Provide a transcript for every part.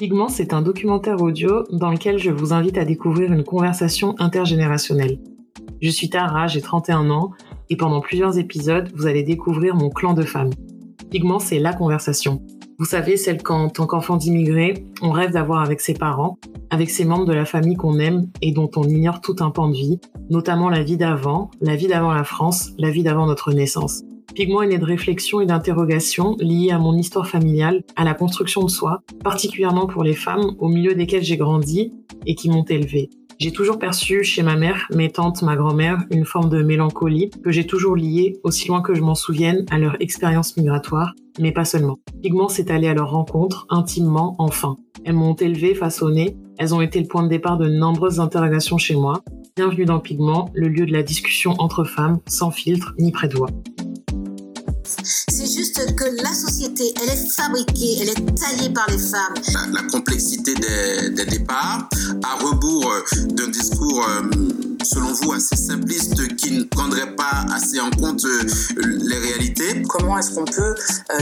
Pigment, c'est un documentaire audio dans lequel je vous invite à découvrir une conversation intergénérationnelle. Je suis Tara, j'ai 31 ans, et pendant plusieurs épisodes, vous allez découvrir mon clan de femmes. Pigment, c'est la conversation. Vous savez, celle qu'en tant qu'enfant d'immigré, on rêve d'avoir avec ses parents, avec ses membres de la famille qu'on aime et dont on ignore tout un pan de vie, notamment la vie d'avant, la vie d'avant la France, la vie d'avant notre naissance. Pigment est né de réflexions et d'interrogations liées à mon histoire familiale, à la construction de soi, particulièrement pour les femmes au milieu desquelles j'ai grandi et qui m'ont élevée. J'ai toujours perçu chez ma mère, mes tantes, ma grand-mère, une forme de mélancolie que j'ai toujours liée, aussi loin que je m'en souvienne, à leur expérience migratoire, mais pas seulement. Pigment s'est allé à leur rencontre, intimement, enfin. Elles m'ont élevée, façonnée, elles ont été le point de départ de nombreuses interrogations chez moi. Bienvenue dans Pigment, le lieu de la discussion entre femmes, sans filtre ni près de voix. C'est juste que la société, elle est fabriquée, elle est taillée par les femmes. La, complexité des, départs, à rebours euh, d'un discours, euh, selon vous, assez simpliste qui ne prendrait pas assez en compte euh, les réalités? Comment est-ce qu'on peut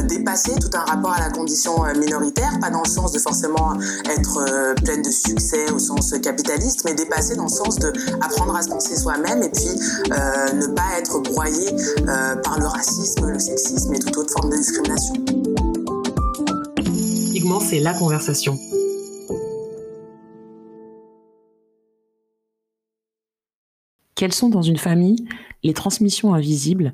dépasser tout un rapport à la condition minoritaire, pas dans le sens de forcément être pleine de succès au sens capitaliste, mais dépasser dans le sens de apprendre à se penser soi-même et puis ne pas être broyé par le racisme, le sexisme et toute autre forme de discrimination. Pigment, c'est la conversation. Quelles sont dans une famille les transmissions invisibles?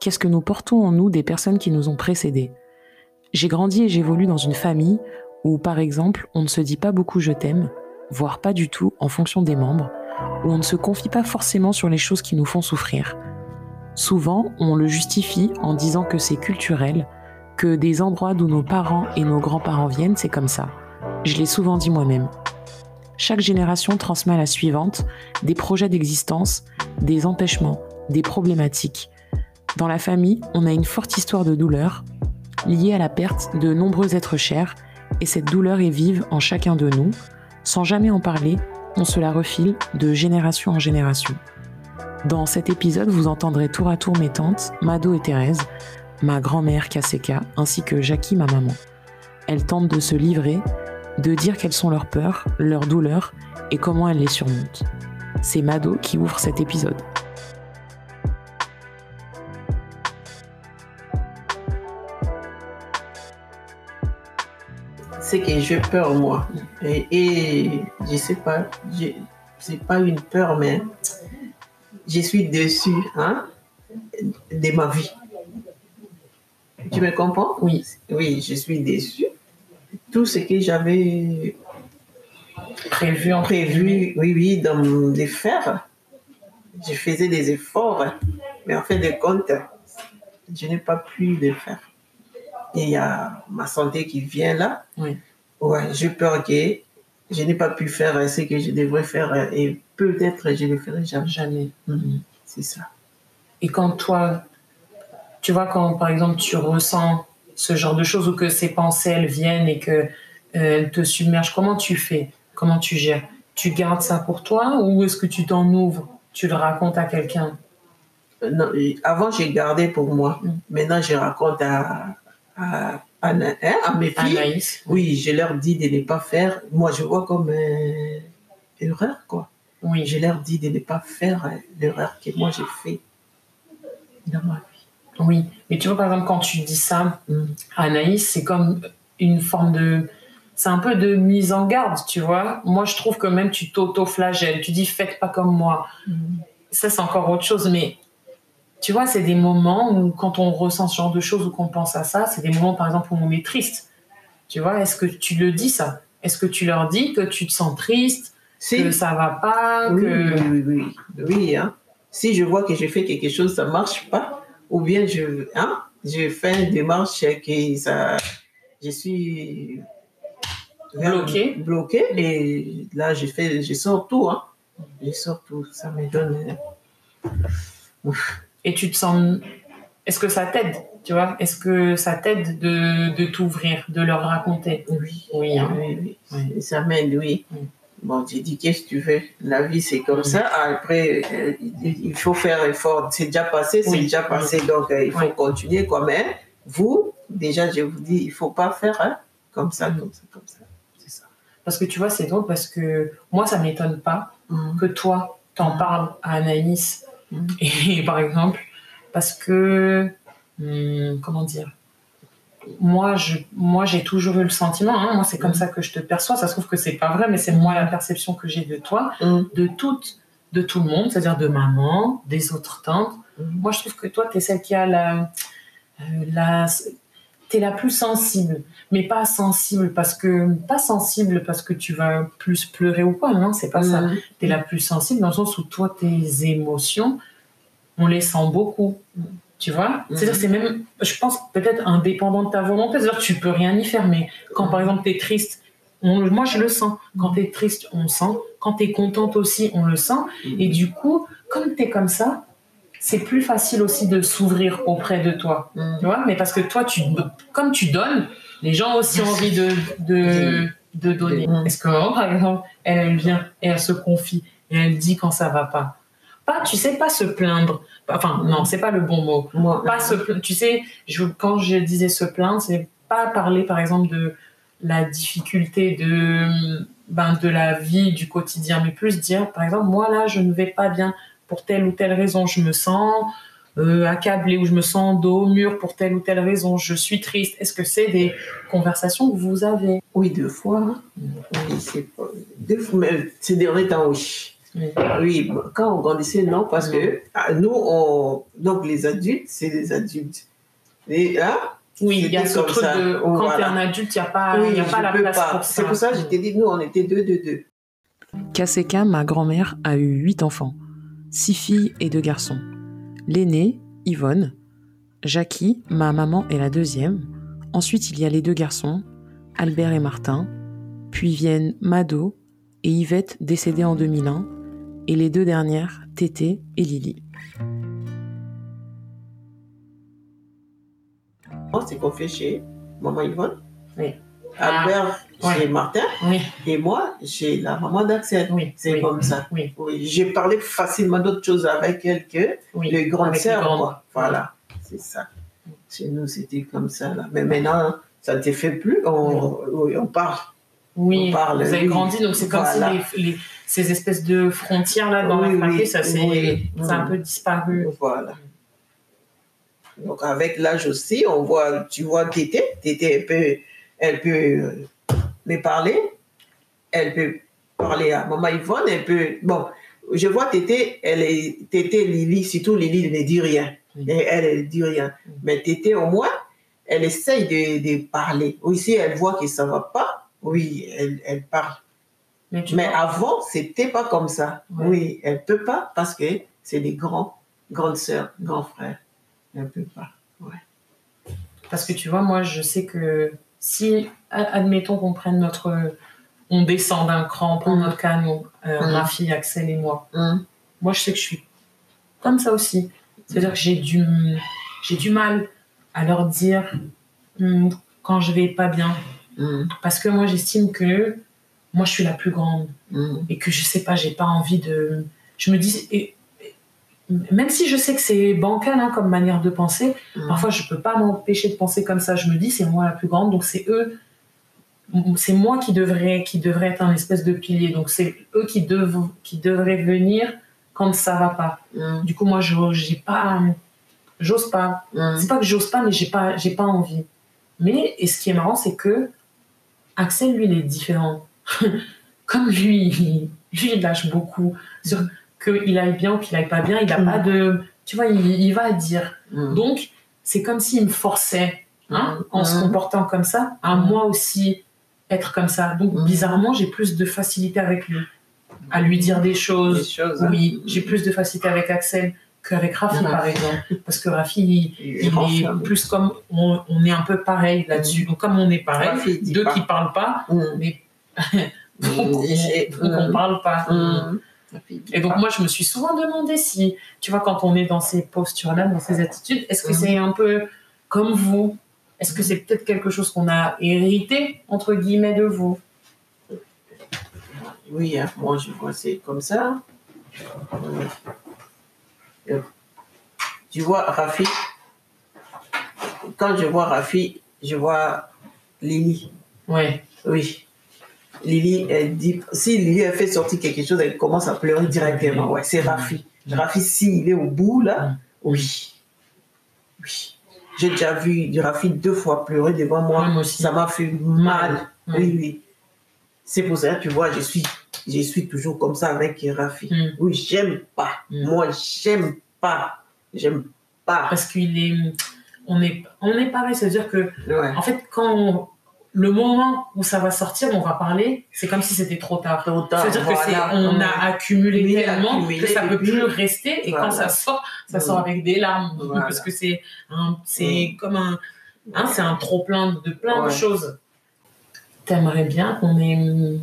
Qu'est-ce que nous portons en nous des personnes qui nous ont précédés? J'ai grandi et j'évolue dans une famille où, par exemple, on ne se dit pas beaucoup je t'aime, voire pas du tout en fonction des membres, où on ne se confie pas forcément sur les choses qui nous font souffrir. Souvent, on le justifie en disant que c'est culturel, que des endroits d'où nos parents et nos grands-parents viennent, c'est comme ça. Je l'ai souvent dit moi-même. Chaque génération transmet à la suivante des projets d'existence, des empêchements, des problématiques. Dans la famille, on a une forte histoire de douleur liée à la perte de nombreux êtres chers, et cette douleur est vive en chacun de nous. Sans jamais en parler, on se la refile de génération en génération. Dans cet épisode, vous entendrez tour à tour mes tantes, Mado et Thérèse, ma grand-mère Kaseka, ainsi que Jackie, ma maman. Elles tentent de se livrer, de dire quelles sont leurs peurs, leurs douleurs et comment elles les surmontent. C'est Mado qui ouvre cet épisode. C'est que j'ai peur, moi. Et, et je sais pas, c'est pas une peur, mais je suis déçue hein, de ma vie. Tu me comprends? Oui. Oui, je suis déçue. Tout ce que j'avais prévu, prévu, oui, oui, dans les faire, je faisais des efforts, mais en fin de compte, je n'ai pas pu le faire. Et il y a ma santé qui vient là. Oui. Ouais, j'ai peur que je n'ai pas pu faire ce que je devrais faire et peut-être je le ferai jamais. C'est ça. Et quand toi, tu vois, quand par exemple tu ressens ce genre de choses ou que ces pensées elles viennent et que euh, te submergent, comment tu fais? Comment tu gères? Tu gardes ça pour toi ou est-ce que tu t'en ouvres? Tu le racontes à quelqu'un? Euh, non, Avant, j'ai gardé pour moi. Mhm. Maintenant, je raconte à, à, à, mes filles. Anaïs. Oui, je leur dis de ne pas faire. Moi, je vois comme une erreur, quoi. Oui. Je leur dis de ne pas faire l'erreur que moi j'ai fait dans ma vie. Oui, mais tu vois, par exemple, quand tu dis ça à Anaïs, c'est comme une forme de. C'est un peu de mise en garde, tu vois. Moi, je trouve que même tu t'auto-flagelles. Tu dis, faites pas comme moi. Mm. Ça, c'est encore autre chose, mais tu vois, c'est des moments où, quand on ressent ce genre de choses ou qu'on pense à ça, c'est des moments, par exemple, où on est triste. Tu vois, est-ce que tu le dis, ça? Est-ce que tu leur dis que tu te sens triste, Si, que ça va pas, oui, que. oui, oui, oui, oui, hein. Si je vois que je fais quelque chose, ça marche pas, ou bien je, hein, je fais une démarche que ça, je suis Bloqué. bloqué, et là je fais, je sors tout, hein. Je sors tout, ça me donne. euh, et tu te sens. Est-ce que ça t'aide Tu vois? Est-ce que ça t'aide de, de t'ouvrir, de leur raconter? Oui, Oui, hein. oui, oui. Oui. Ça m'aide, oui. Oui. Bon, j'ai dit, qu'est-ce que tu veux La vie, c'est comme ça. Après, euh, il faut faire effort. C'est déjà passé, c'est Oui. déjà passé. Donc, euh, il faut Oui. continuer quand même. Vous, déjà, je vous dis, il ne faut pas faire hein, comme ça, Mm. comme ça, comme ça. C'est ça. Parce que tu vois, c'est drôle parce que moi, ça m'étonne pas Mm. que toi, t'en Mm. parles à Anaïs, Mm. et, par exemple, parce que, hum, comment dire, moi, je, moi, j'ai toujours eu le sentiment, hein, moi, c'est comme Mm. ça que je te perçois, ça se trouve que c'est pas vrai, mais c'est moi la perception que j'ai de toi, Mm. de toute, de tout le monde, c'est-à-dire de maman, des autres tantes. Mm. Moi, je trouve que toi, tu es celle qui a la, euh, la, t'es la plus sensible, mais pas sensible parce que pas sensible parce que tu vas plus pleurer ou quoi, non, c'est pas ça. Tu es la plus sensible dans le sens où toi tes émotions, on les sent beaucoup. Tu vois? Mhm. C'est-à-dire c'est même je pense peut-être indépendant de ta volonté, c'est-à-dire que tu peux rien y faire mais quand par exemple tu es triste, on- moi je le sens. Quand tu es triste, on le sent. Quand tu es contente aussi, on le sent et du coup, comme tu es comme ça, c'est plus facile aussi de s'ouvrir auprès de toi. Mm. Tu vois, mais parce que toi, tu, comme tu donnes, les gens ont aussi envie de, de, de donner. Est-ce que, par exemple, elle, elle vient et elle se confie et elle dit quand ça va pas? Pas, tu sais, pas se plaindre. Enfin, non, c'est pas le bon mot. Moi, Pas se plaindre. Tu sais, je, quand je disais se plaindre, c'est pas parler, par exemple, de la difficulté de, ben, de la vie, du quotidien, mais plus dire, par exemple, moi là, je ne vais pas bien pour telle ou telle raison, je me sens euh, accablée ou je me sens dos au mur pour telle ou telle raison, je suis triste. Est-ce que c'est des conversations que vous avez? Oui, deux fois. Oui, c'est pas... Deux fois, mais ces derniers temps, oui. Oui. Quand on grandissait, non, parce que ah, nous, on... donc les adultes, c'est des adultes. Et hein, Oui, il y a ce truc ça. de quand Voilà. t'es un adulte, il n'y a pas, oui, y a pas la place pas. pour ça. C'est pour ça que je t'ai dit, nous, on était deux, deux, deux. Kaseka, ma grand-mère, a eu huit enfants, six filles et deux garçons. L'aînée, Yvonne, Jackie, ma maman, est la deuxième. Ensuite, il y a les deux garçons, Albert et Martin. Puis viennent Mado et Yvette, décédée en 2001. Et les deux dernières, Tété et Lily. On s'est confié chez maman Yvonne. Oui. Albert Ah, chez. Martin. Oui, Et moi, j'ai la maman d'Axel. oui. C'est comme ça. J'ai parlé facilement d'autres choses avec elle que oui. les grandes sœurs. Voilà, c'est ça. Chez nous, c'était comme ça. Là. Mais maintenant, ça ne se fait plus. On, oui, on parle. Oui, On parle, vous avez grandi, donc c'est comme Voilà. si les, les- ces espèces de frontières-là dans Oui, la oui, ça, c'est, oui. un peu disparu. Voilà. Donc, avec l'âge aussi, on voit, tu vois Tété. Tété, elle peut, elle peut euh, me parler. Elle peut parler à maman Yvonne. Elle peut. Bon, je vois Tété, elle est. Tété, Lily, surtout Lily, elle ne dit rien. Et elle, elle ne dit rien. Mais Tété, au moins, elle essaye de, de parler. Oui, si elle voit que ça ne va pas, oui, elle, elle parle. Mais, Mais avant, c'était pas comme ça. Ouais. Oui, elle peut pas parce que c'est des grands, grandes sœurs, grands frères. Elle peut pas. Parce que tu vois, moi, je sais que si, admettons qu'on prenne notre. On descend d'un cran, on prend Mm. notre canot, euh, Mm. ma fille, Axel et moi. Hum, Moi, je sais que je suis comme ça aussi. C'est-à-dire que j'ai du, j'ai du mal à leur dire quand je vais pas bien. Parce que moi, j'estime que moi, je suis la plus grande. hum, et que je sais pas, j'ai pas envie de. Je me dis, et- et- même si je sais que c'est bancal hein, comme manière de penser, hum. parfois je peux pas m'empêcher de penser comme ça. Je me dis, c'est moi la plus grande, donc c'est eux, c'est moi qui devrais, qui devrait être un espèce de pilier. Donc c'est eux qui, dev- qui devraient venir quand ça va pas. Hum, Du coup, moi, je j'ai pas, j'ose pas. C'est pas que j'ose pas, mais j'ai pas, j'ai pas envie. Mais et ce qui est marrant, c'est que Axel, lui, il est différent. Comme lui, il- lâche beaucoup sur qu'il aille bien ou qu'il aille pas bien. Il a Mm. pas de, tu vois, il, il va dire. Hum. Donc, c'est comme s'il me forçait, hein, Mm. en se Mm. comportant comme ça, à Mm. moi aussi être comme ça. Donc, Mm. bizarrement, j'ai plus de facilité avec lui, à lui dire des Des choses. choses. hein. Oui, j'ai plus de facilité avec Axel qu'avec Rafi, Mm. par exemple. Parce que Rafi, il, Il il renferme. est plus comme on, on est un peu pareil là-dessus. Donc comme on est pareil, Rafi, deux pas. qui parlent pas, mais donc on hum, parle pas. dit Et donc moi je me suis souvent demandé si, tu vois, quand on est dans ces postures-là, dans ces attitudes, est-ce que c'est un peu comme vous? Est-ce que c'est peut-être quelque chose qu'on a hérité entre guillemets de vous? Oui, hein, moi je vois c'est comme ça. Euh, Tu vois, Rafi, quand je vois Rafi, je vois Lily. Ouais, oui. Lily, elle dit, si Lily a fait sortir quelque chose, elle commence à pleurer directement. Ouais, c'est Rafi. Rafi, s'il est au bout, là, oui. Oui. J'ai déjà vu Rafi deux fois pleurer devant moi. moi aussi. Ça m'a fait mal. Mm. Oui, oui. C'est pour ça, tu vois, je suis, je suis toujours comme ça avec Rafi. Mm. Oui, j'aime pas. Mm. Moi, j'aime pas. J'aime pas. Parce qu'il est. On est, on est pareil, c'est-à-dire que, Ouais. en fait, quand on- le moment où ça va sortir, on va parler, c'est comme si c'était trop tard. Trop tard, C'est-à-dire que c'est, voilà. on Mm. a accumulé Oui, tellement accumulé, que ça et peut plus rester. Et Voilà. quand ça sort, ça sort avec des larmes. Voilà. Parce que c'est un, c'est comme un, hein, c'est un trop plein de plein de choses. T'aimerais bien qu'on ait,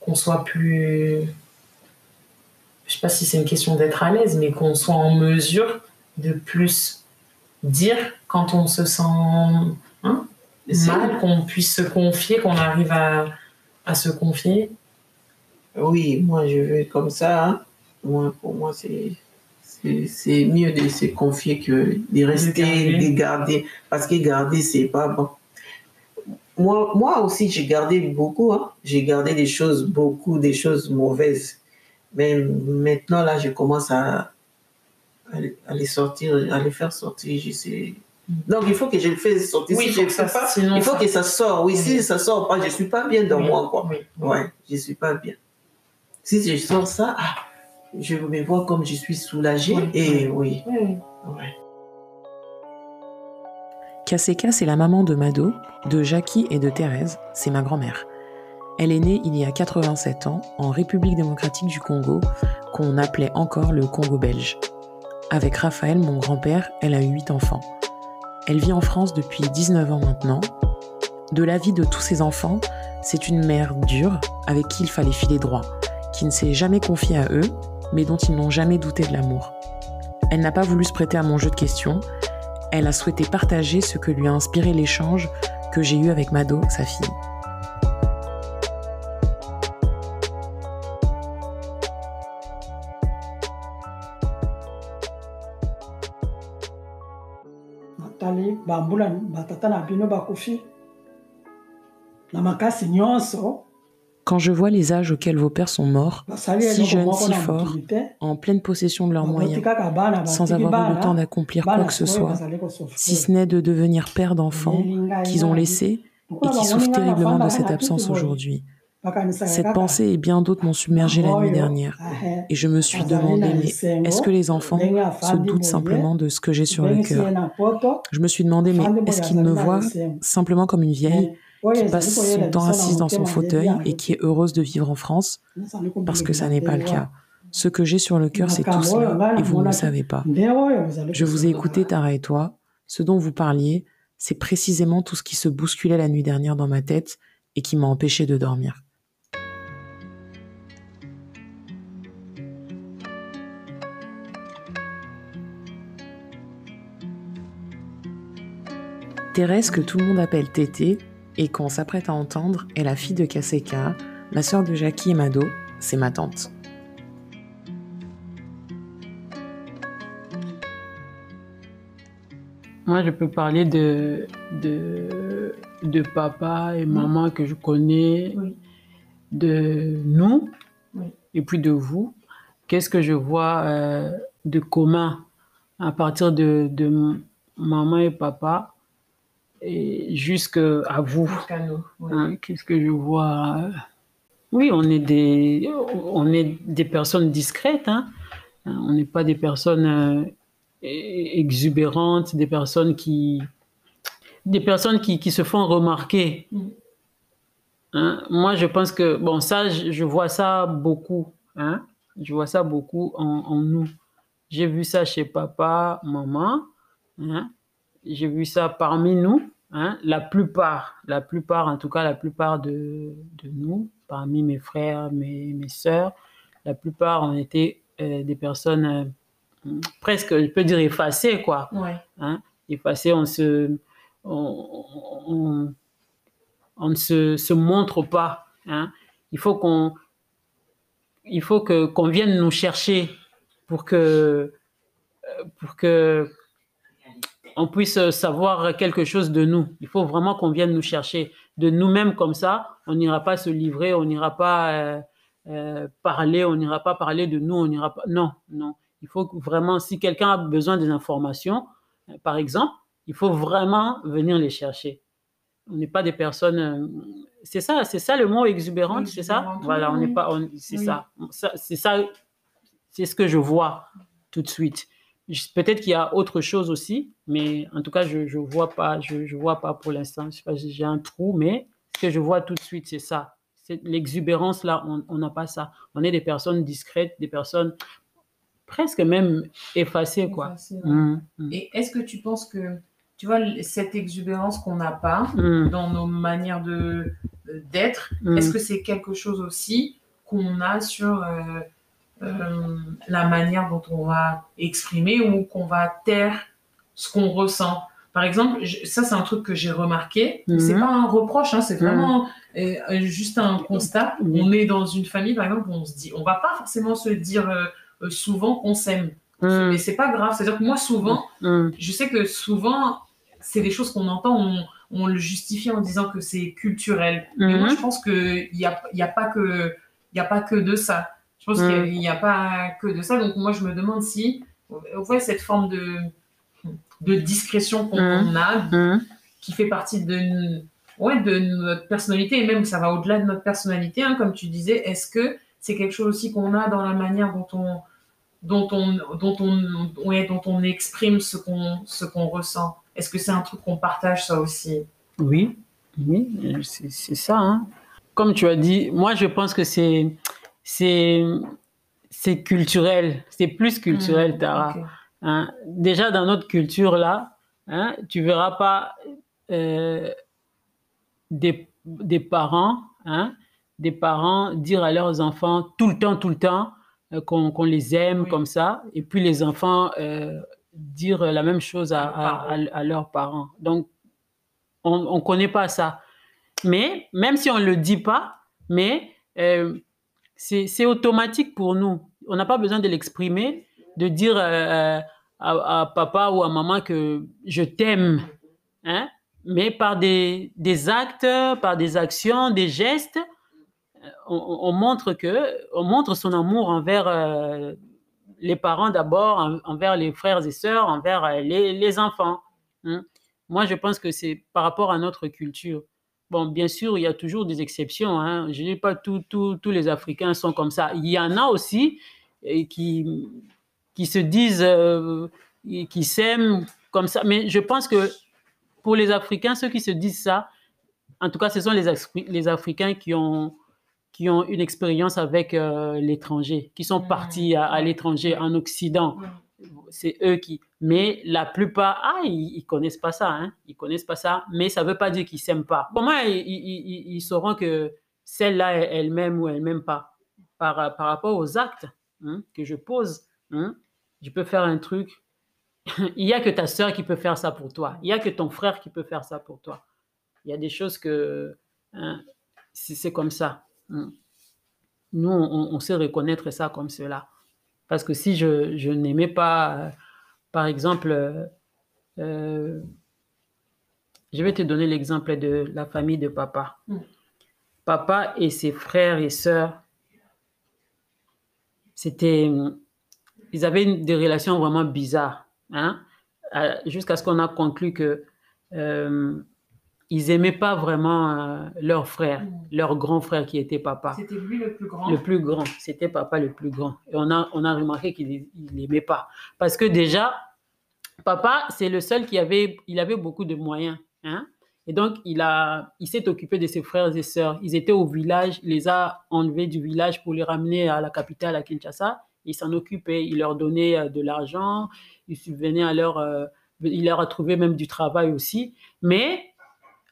qu'on soit plus, je sais pas si c'est une question d'être à l'aise, mais qu'on soit en mesure de plus dire quand on se sent hein, mal, qu'on puisse se confier, qu'on arrive à, à se confier. Oui, moi je veux comme ça. hein. Moi, pour moi, c'est mieux de se confier que de rester, de garder. Parce que garder, c'est pas bon. Moi, moi aussi, j'ai gardé beaucoup. hein. J'ai gardé des choses, beaucoup des choses mauvaises. Mais maintenant, là, je commence à, à les sortir, à les faire sortir. Je sais. Donc, il faut que je le fasse sortir. Oui, Si il faut je que le fais ça- pas, sinon il faut ça- que ça sorte. Oui, Oui. si ça sort pas, je suis pas bien dans Oui, moi, quoi. Ouais, je suis pas bien. Si je sors ça, ah, je me vois comme je suis soulagée. Oui, Et oui, Oui, oui. ouais. Kaseka, c'est la maman de Mado, de Jackie et de Thérèse, c'est ma grand-mère. Elle est née il y a 87 ans en République démocratique du Congo, qu'on appelait encore le Congo belge. Avec Raphaël, mon grand-père, elle a eu 8 enfants. Elle vit en France depuis 19 ans maintenant. De la vie de tous ses enfants, c'est une mère dure avec qui il fallait filer droit, qui ne s'est jamais confiée à eux, mais dont ils n'ont jamais douté de l'amour. Elle n'a pas voulu se prêter à mon jeu de questions, elle a souhaité partager ce que lui a inspiré l'échange que j'ai eu avec Mado, sa fille. Bambula batata na bino bakufi na makasi nyonso Quand je vois les âges auxquels vos pères sont morts, Si jeunes, si forts, en pleine possession de leurs moyens, sans avoir eu le temps d'accomplir quoi que ce soit, si ce n'est de devenir père d'enfants qu'ils ont laissés et qui souffrent terriblement de cette absence aujourd'hui. Cette pensée et bien d'autres m'ont submergé la nuit dernière. ahe, Et je me suis azali demandé, mais est-ce que les enfants se doutent simplement de ce que j'ai sur le cœur Je me suis demandé, mais est-ce qu'ils me voient simplement comme une vieille qui passe son temps assise dans son fauteuil et qui est heureuse de vivre en France parce que ça n'est pas le cas. Ce que j'ai sur le cœur, c'est tout cela, et vous ne le savez pas. ezali Je vous ai écouté, Tara et toi. Ce dont vous parliez, c'est précisément tout ce qui se bousculait la nuit dernière dans ma tête et qui m'a empêché de dormir. Thérèse, que tout le monde appelle Tété, et qu'on s'apprête à entendre, est la fille de Kaseka, la sœur de Jackie et Mado, c'est ma tante. Moi, je peux parler de, de, de papa et maman que je connais, Oui. de nous Oui. et puis de vous. Qu'est-ce que je vois euh, de commun à partir de, de maman et papa? Jusqu'à vous Jusqu'à nous. oui. Hein, Qu'est-ce que je vois euh, Oui, on est des, on est des personnes discrètes. hein. Hein, On n'est pas des personnes euh, e- exubérantes, des personnes qui, des personnes qui, qui se font remarquer. Mm. Hein, Moi, je pense que bon, ça, je, vois ça beaucoup. Je vois ça beaucoup en, en nous. J'ai vu ça chez papa, maman. J'ai vu ça parmi nous. Hein, la plupart, la plupart, en tout cas la plupart de, de nous, parmi mes frères, mes, mes sœurs, la plupart ont été euh, des personnes euh, presque, je peux dire, effacées, quoi. Ouais. Hein, effacées, on se, on, on- on ne se, se montre pas. Hein. Il faut qu'on, il faut que qu'on vienne nous chercher pour que, euh, pour que on puisse euh, savoir quelque chose de nous. Il faut vraiment qu'on vienne nous chercher de nous-mêmes comme ça. On n'ira pas se livrer, on n'ira pas euh, euh, parler, on n'ira pas parler de nous, on n'ira pas. Non, non. Il faut vraiment, si quelqu'un a besoin des informations, euh, par exemple, il faut vraiment venir les chercher. On n'est pas des personnes. C'est ça, c'est ça le mot exubérante, c'est ça? Voilà, on n'est pas. C'est Oui. ça. Ça- C'est ça. C'est ce que je vois tout de suite. Peut-être qu'il y a autre chose aussi, mais en tout cas, je je vois pas, je, je vois pas pour l'instant. Je sais pas, j'ai un trou, mais ce que je vois tout de suite, c'est ça. C'est l'exubérance là, on n'a pas ça. On est des personnes discrètes, des personnes presque même effacées, quoi. Ouais. Mm, mm, Et est-ce que tu penses que, tu vois, cette exubérance qu'on n'a pas mm, dans nos manières de euh, d'être, est-ce que c'est quelque chose aussi qu'on a sur euh, euh, la manière dont on va exprimer ou qu'on va taire ce qu'on ressent Par exemple, je- ça c'est un truc que j'ai remarqué. Mhm. C'est pas un reproche, hein, c'est vraiment euh, euh, juste un constat. Mhm. On est dans une famille, par exemple, où on se dit, on va pas forcément se dire euh, souvent qu'on s'aime, Mm, mais c'est pas grave. C'est-à-dire que moi souvent, mm, je sais que souvent, c'est des choses qu'on entend, on, on le justifie en disant que c'est culturel. Mais Mhm. moi, je pense qu'il n'y a, y a, pas que- il y a pas que de ça. Je pense qu'il n'y a pas que de ça. Donc, moi, je me demande si, on voit cette forme de, de discrétion qu'on Mhm. a, mm. qui fait partie de, ouais, de notre personnalité, et même ça va au-delà de notre personnalité, hein, comme tu disais. Est-ce que c'est quelque chose aussi qu'on a dans la manière dont on, dont on, dont on, ouais, dont on exprime ce qu'on, ce qu'on ressent? Est-ce que c'est un truc qu'on partage ça aussi? Oui, oui, c'est c'est ça. hein. Comme tu as dit, moi je pense que c'est c'est c'est culturel, c'est plus culturel, Mmh, Tara. hein? Déjà dans notre culture là, hein, tu verras pas euh, des, des parents, hein, des parents dire à leurs enfants tout le temps, tout le temps euh, qu'on les aime Oui. comme ça, et puis les enfants euh, dire la même chose à, à- à- à leurs parents. Donc on ne connaît pas ça. Mais même si on ne le dit pas, mais c'est automatique pour nous. On n'a pas besoin de l'exprimer, de dire euh, à, à papa ou à maman que je t'aime. Hein? Mais par des, des actes, par des actions, des gestes, euh, on, on- on montre que, on montre son amour envers euh, les parents d'abord, en- envers les frères et sœurs, envers euh, les, les enfants. hein. Moi, je pense que c'est par rapport à notre culture. Bon, bien sûr, il y a toujours des exceptions. hein. Je ne dis pas tous les Africains sont comme ça. Il y en a aussi qui, qui se disent, euh, qui s'aiment comme ça. Mais je pense que pour les Africains, ceux qui se disent ça, en tout cas, ce sont les, Afri- les Africains qui ont, qui ont une expérience avec euh, l'étranger, qui sont Mhm. partis à, l'étranger, en Occident. C'est eux qui. Mais la plupart, ah, ils, ils connaissent pas ça, hein. Ils connaissent pas ça, mais ça veut pas dire qu'ils s'aiment pas. Comment ils, ils- ils- sauront que celle-là, elle, m'aime ou elle m'aime pas par, par rapport aux actes hein, que je pose. hein. Je peux faire un truc. Il y a que ta sœur qui peut faire ça pour toi. Il y a que ton frère qui peut faire ça pour toi. Il y a des choses que hein, c'est comme ça. Nous, on sait reconnaître ça comme cela. Parce que si je, je n'aimais pas, euh, par exemple, euh, euh, je vais te donner l'exemple de la famille de papa. Mm. Papa et ses frères et sœurs, c'était, ils avaient une- des relations vraiment bizarres, hein, jusqu'à ce qu'on a conclu que euh, ils aimaient pas vraiment euh, leur frère, Mm. leur grand frère qui était papa. C'était lui le plus grand. Le plus grand, c'était papa le plus grand. Et on a, on a remarqué qu'il n'aimait pas. Parce que déjà, papa, c'est le seul qui avait, il avait beaucoup de moyens. Hein? Et donc, il, a, il s'est occupé de ses frères et sœurs. Ils étaient au village, il les a enlevés du village pour les ramener à la capitale, à Kinshasa. Il s'en occupait, il leur donnait euh, de l'argent, il subvenait à leur... euh, il leur a trouvé même du travail aussi. Mais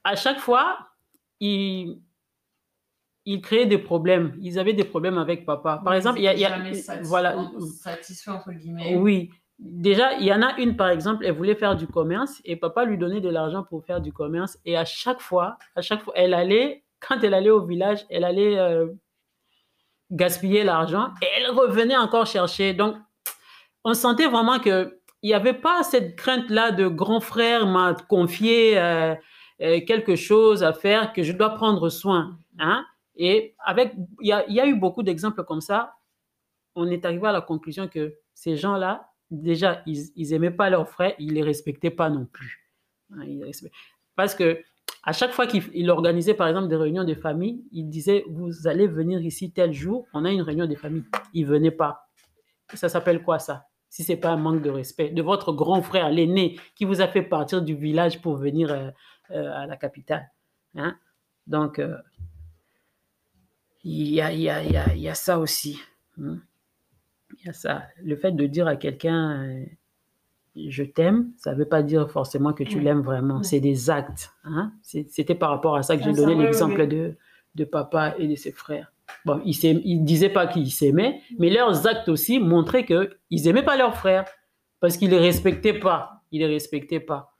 à chaque fois, il, il créait des problèmes. Ils avaient des problèmes avec papa. Par exemple, il y a... y a- voilà, satisfait entre guillemets. oui. Déjà, il y en a une, par exemple, elle voulait faire du commerce et papa lui donnait de l'argent pour faire du commerce. Et à chaque fois, à chaque fois, elle allait, quand elle allait au village, elle allait euh, gaspiller l'argent et elle revenait encore chercher. Donc, on sentait vraiment que il n'y avait pas cette crainte-là de grand frère m'a confié euh, quelque chose à faire que je dois prendre soin. Hein? Et avec, il y y a eu beaucoup d'exemples comme ça. On est arrivé à la conclusion que ces gens-là, déjà, ils, ils aimaient pas leurs frères, ils les respectaient pas non plus. Hein, Parce que à chaque fois qu'il il organisait, par exemple, des réunions de famille, il disait, vous allez venir ici tel jour, on a une réunion de famille. Ils venaient pas. Ça s'appelle quoi ça? Si c'est pas un manque de respect de votre grand frère, l'aîné, qui vous a fait partir du village pour venir euh, euh, à la capitale. Hein? Donc, euh, il y, a, y, a, y, a, y a ça aussi. hein. Il y a ça. Le fait de dire à quelqu'un euh, je t'aime, ça ne veut pas dire forcément que tu Oui. l'aimes vraiment. Oui. C'est des actes. hein. C'était par rapport à ça que Ah, j'ai ça, donné l'exemple oui. de, de papa et de ses frères. Bon, ils ne disaient pas qu'ils s'aimaient, mais leurs actes aussi montraient qu'ils n'aimaient pas leurs frères parce qu'ils ne les respectaient pas. Ils les respectaient pas.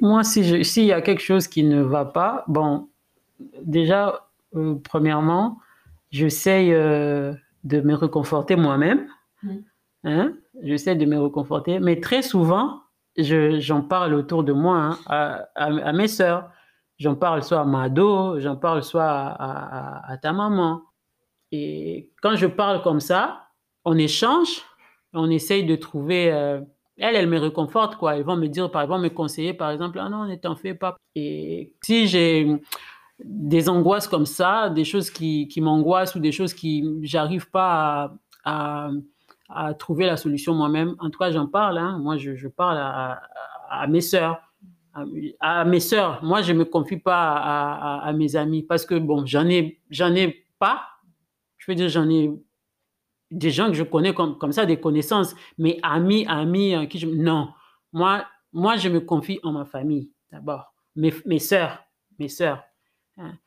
Moi, si s'il y a quelque chose qui ne va pas, bon, déjà, euh, premièrement, j'essaye euh, de me réconforter moi-même. Mm. Hein? J'essaie de me réconforter. Mais très souvent, je- j'en parle autour de moi, hein, à, à- à mes sœurs. J'en parle soit à Mado, j'en parle soit à ta maman. Et quand je parle comme ça, on échange, on essaye de trouver. euh, elles, elles me réconfortent, quoi. Elles vont me dire, par exemple, me conseiller, par exemple, ah non, ne t'en fais pas. Et si j'ai des angoisses comme ça, des choses qui, qui m'angoissent ou des choses qui j'arrive pas à, à, trouver la solution moi-même, en tout cas, j'en parle. hein. Moi, je, je parle à, à- mes sœurs. À, mes sœurs. Moi, je me confie pas à mes amis parce que, bon, j'en ai, j'en ai pas. Je veux dire, j'en ai des gens que je connais comme, comme ça, des connaissances, mais amis, amis, euh, qui non. Moi, moi, je me confie en ma famille, d'abord. Mes, mes sœurs, mes sœurs. hein.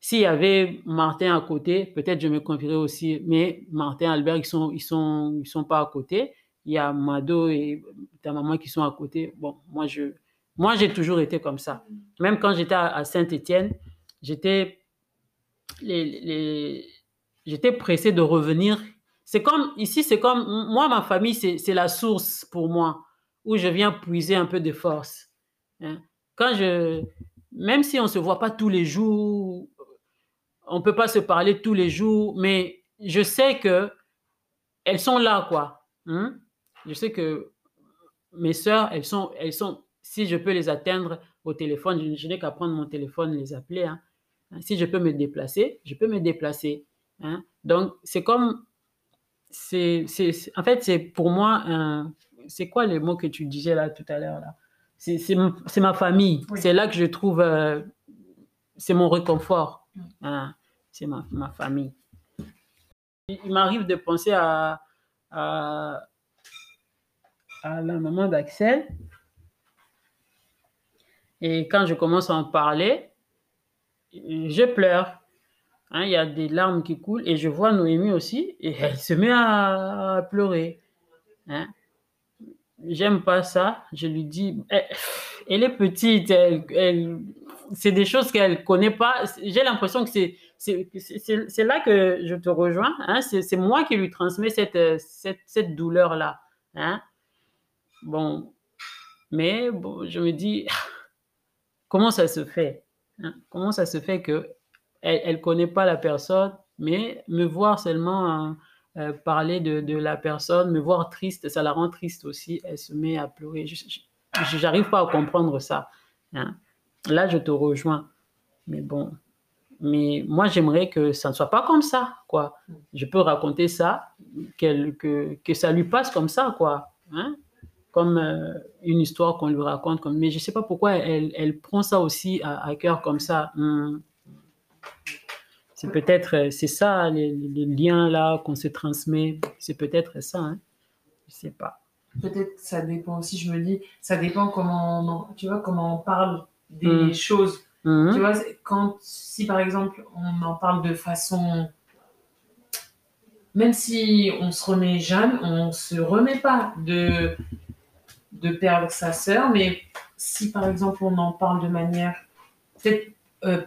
S'il y avait Martin à côté, peut-être je me confierais aussi, mais Martin, Albert, ils sont, ils sont, ils sont pas à côté. Il y a Mado et ta maman qui sont à côté. Bon, moi, je, moi, j'ai toujours été comme ça. Même quand j'étais à, à Saint-Étienne, j'étais, les, les, j'étais pressé de revenir. C'est comme, ici, c'est comme, moi, ma famille, c'est la source pour moi, où je viens puiser un peu de force. hein. Quand je, même si on ne se voit pas tous les jours, on ne peut pas se parler tous les jours, mais je sais que elles sont là, quoi. hein. Je sais que mes sœurs, elles sont, elles sont, si je peux les atteindre au téléphone, je, n'ai qu'à prendre mon téléphone, les appeler. hein. Si je peux me déplacer, je peux me déplacer. Donc, c'est comme, c'est, en fait, c'est pour moi, un- c'est quoi le mot que tu disais là tout à l'heure là? C'est, c'est, mon- c'est ma famille. Oui. C'est là que je trouve, euh, c'est mon réconfort. Hein. C'est ma, ma famille. Il, il m'arrive de penser à, à, à la maman d'Axel. Et quand je commence à en parler, je pleure. Hein, Il y a des larmes qui coulent et je vois Noémie aussi et elle se met à, pleurer. Hein. J'aime pas ça. Je lui dis, elle, elle est petite, elle, elle- c'est des choses qu'elle connaît pas. J'ai l'impression que c'est c'est- là que je te rejoins. Hein. C'est moi qui lui transmets cette, cette, cette douleur-là. Hein. Bon, mais je me dis, comment ça se fait hein? Comment ça se fait que elle, elle connaît pas la personne, mais me voir seulement euh, euh, parler de, de la personne, me voir triste, ça la rend triste aussi. Elle se met à pleurer. Je- J'arrive pas à comprendre ça. hein. Là, je te rejoins. Mais bon, mais moi, j'aimerais que ça ne soit pas comme ça, quoi. Je peux raconter ça, que, que ça lui passe comme ça, quoi. Hein? Comme euh, une histoire qu'on lui raconte. Comme... Mais je ne sais pas pourquoi elle, elle prend ça aussi à, cœur comme ça. Hum. C'est peut-être, euh, c'est ça, les, les liens là qu'on se transmet. C'est peut-être ça, hein. Je sais pas. Peut-être que ça dépend aussi, je me dis, ça dépend comment on, tu vois, comment on parle des Mm. choses. Mhm. Tu vois, quand, si par exemple, on en parle de façon. Même si on se remet jeune, on se remet pas de, de perdre sa sœur, mais si par exemple on en parle de manière peut-être euh,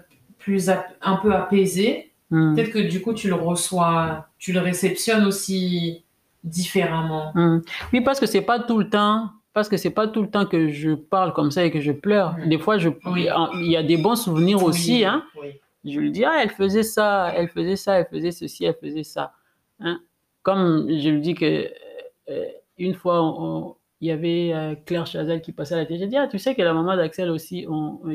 plus un peu apaisée, Mhm. peut-être que du coup tu le reçois, tu le réceptionnes aussi différemment. Mhm. Oui, parce que c'est pas tout le temps parce que c'est pas tout le temps que je parle comme ça et que je pleure. Mhm. Des fois, je, Oui. il y a des bons souvenirs aussi. Hein. oui. Je lui dis, ah, elle faisait ça, elle faisait ça, elle faisait ceci, elle faisait ça. Hein. Comme je lui dis que euh, une fois, on- il y avait euh, Claire Chazal qui passait à la télé. J'ai dit, ah, tu sais que la maman d'Axel aussi, on, on,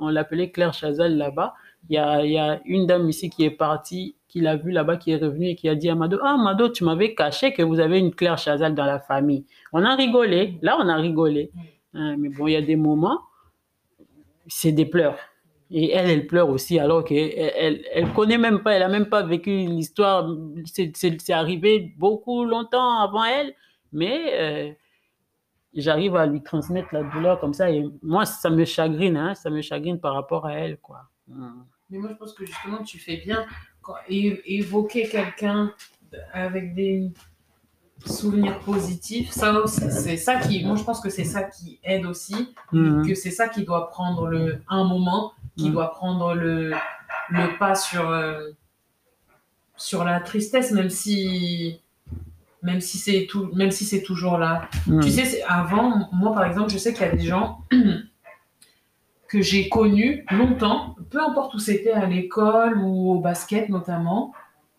on l'appelait Claire Chazal là-bas. Il y a, il y a une dame ici qui est partie, qui l'a vue là-bas, qui est revenue et qui a dit à Mado, ah, Mado, tu m'avais caché que vous avez une Claire Chazal dans la famille. On a rigolé. Là, on a rigolé. Hein, mais bon, il y a des moments, c'est des pleurs. Et elle, elle pleure aussi, alors qu'elle elle, elle connaît même pas, elle a même pas vécu l'histoire. C'est arrivé beaucoup longtemps avant elle, mais euh, j'arrive à lui transmettre la douleur comme ça. Et moi, ça me chagrine, hein, ça me chagrine par rapport à elle, quoi. Mm. Mais moi, je pense que justement, tu fais bien quand, évoquer quelqu'un avec des souvenirs positifs. Ça c'est ça qui, moi, je pense que c'est ça qui aide aussi, Mhm. que c'est ça qui doit prendre le, un moment, qui Mhm. doit prendre le, le pas sur, euh, sur la tristesse, même si, même si c'est tout, même si c'est toujours là. Mm. Tu sais, avant, moi par exemple, je sais qu'il y a des gens que j'ai connus longtemps, peu importe où c'était, à l'école ou au basket notamment,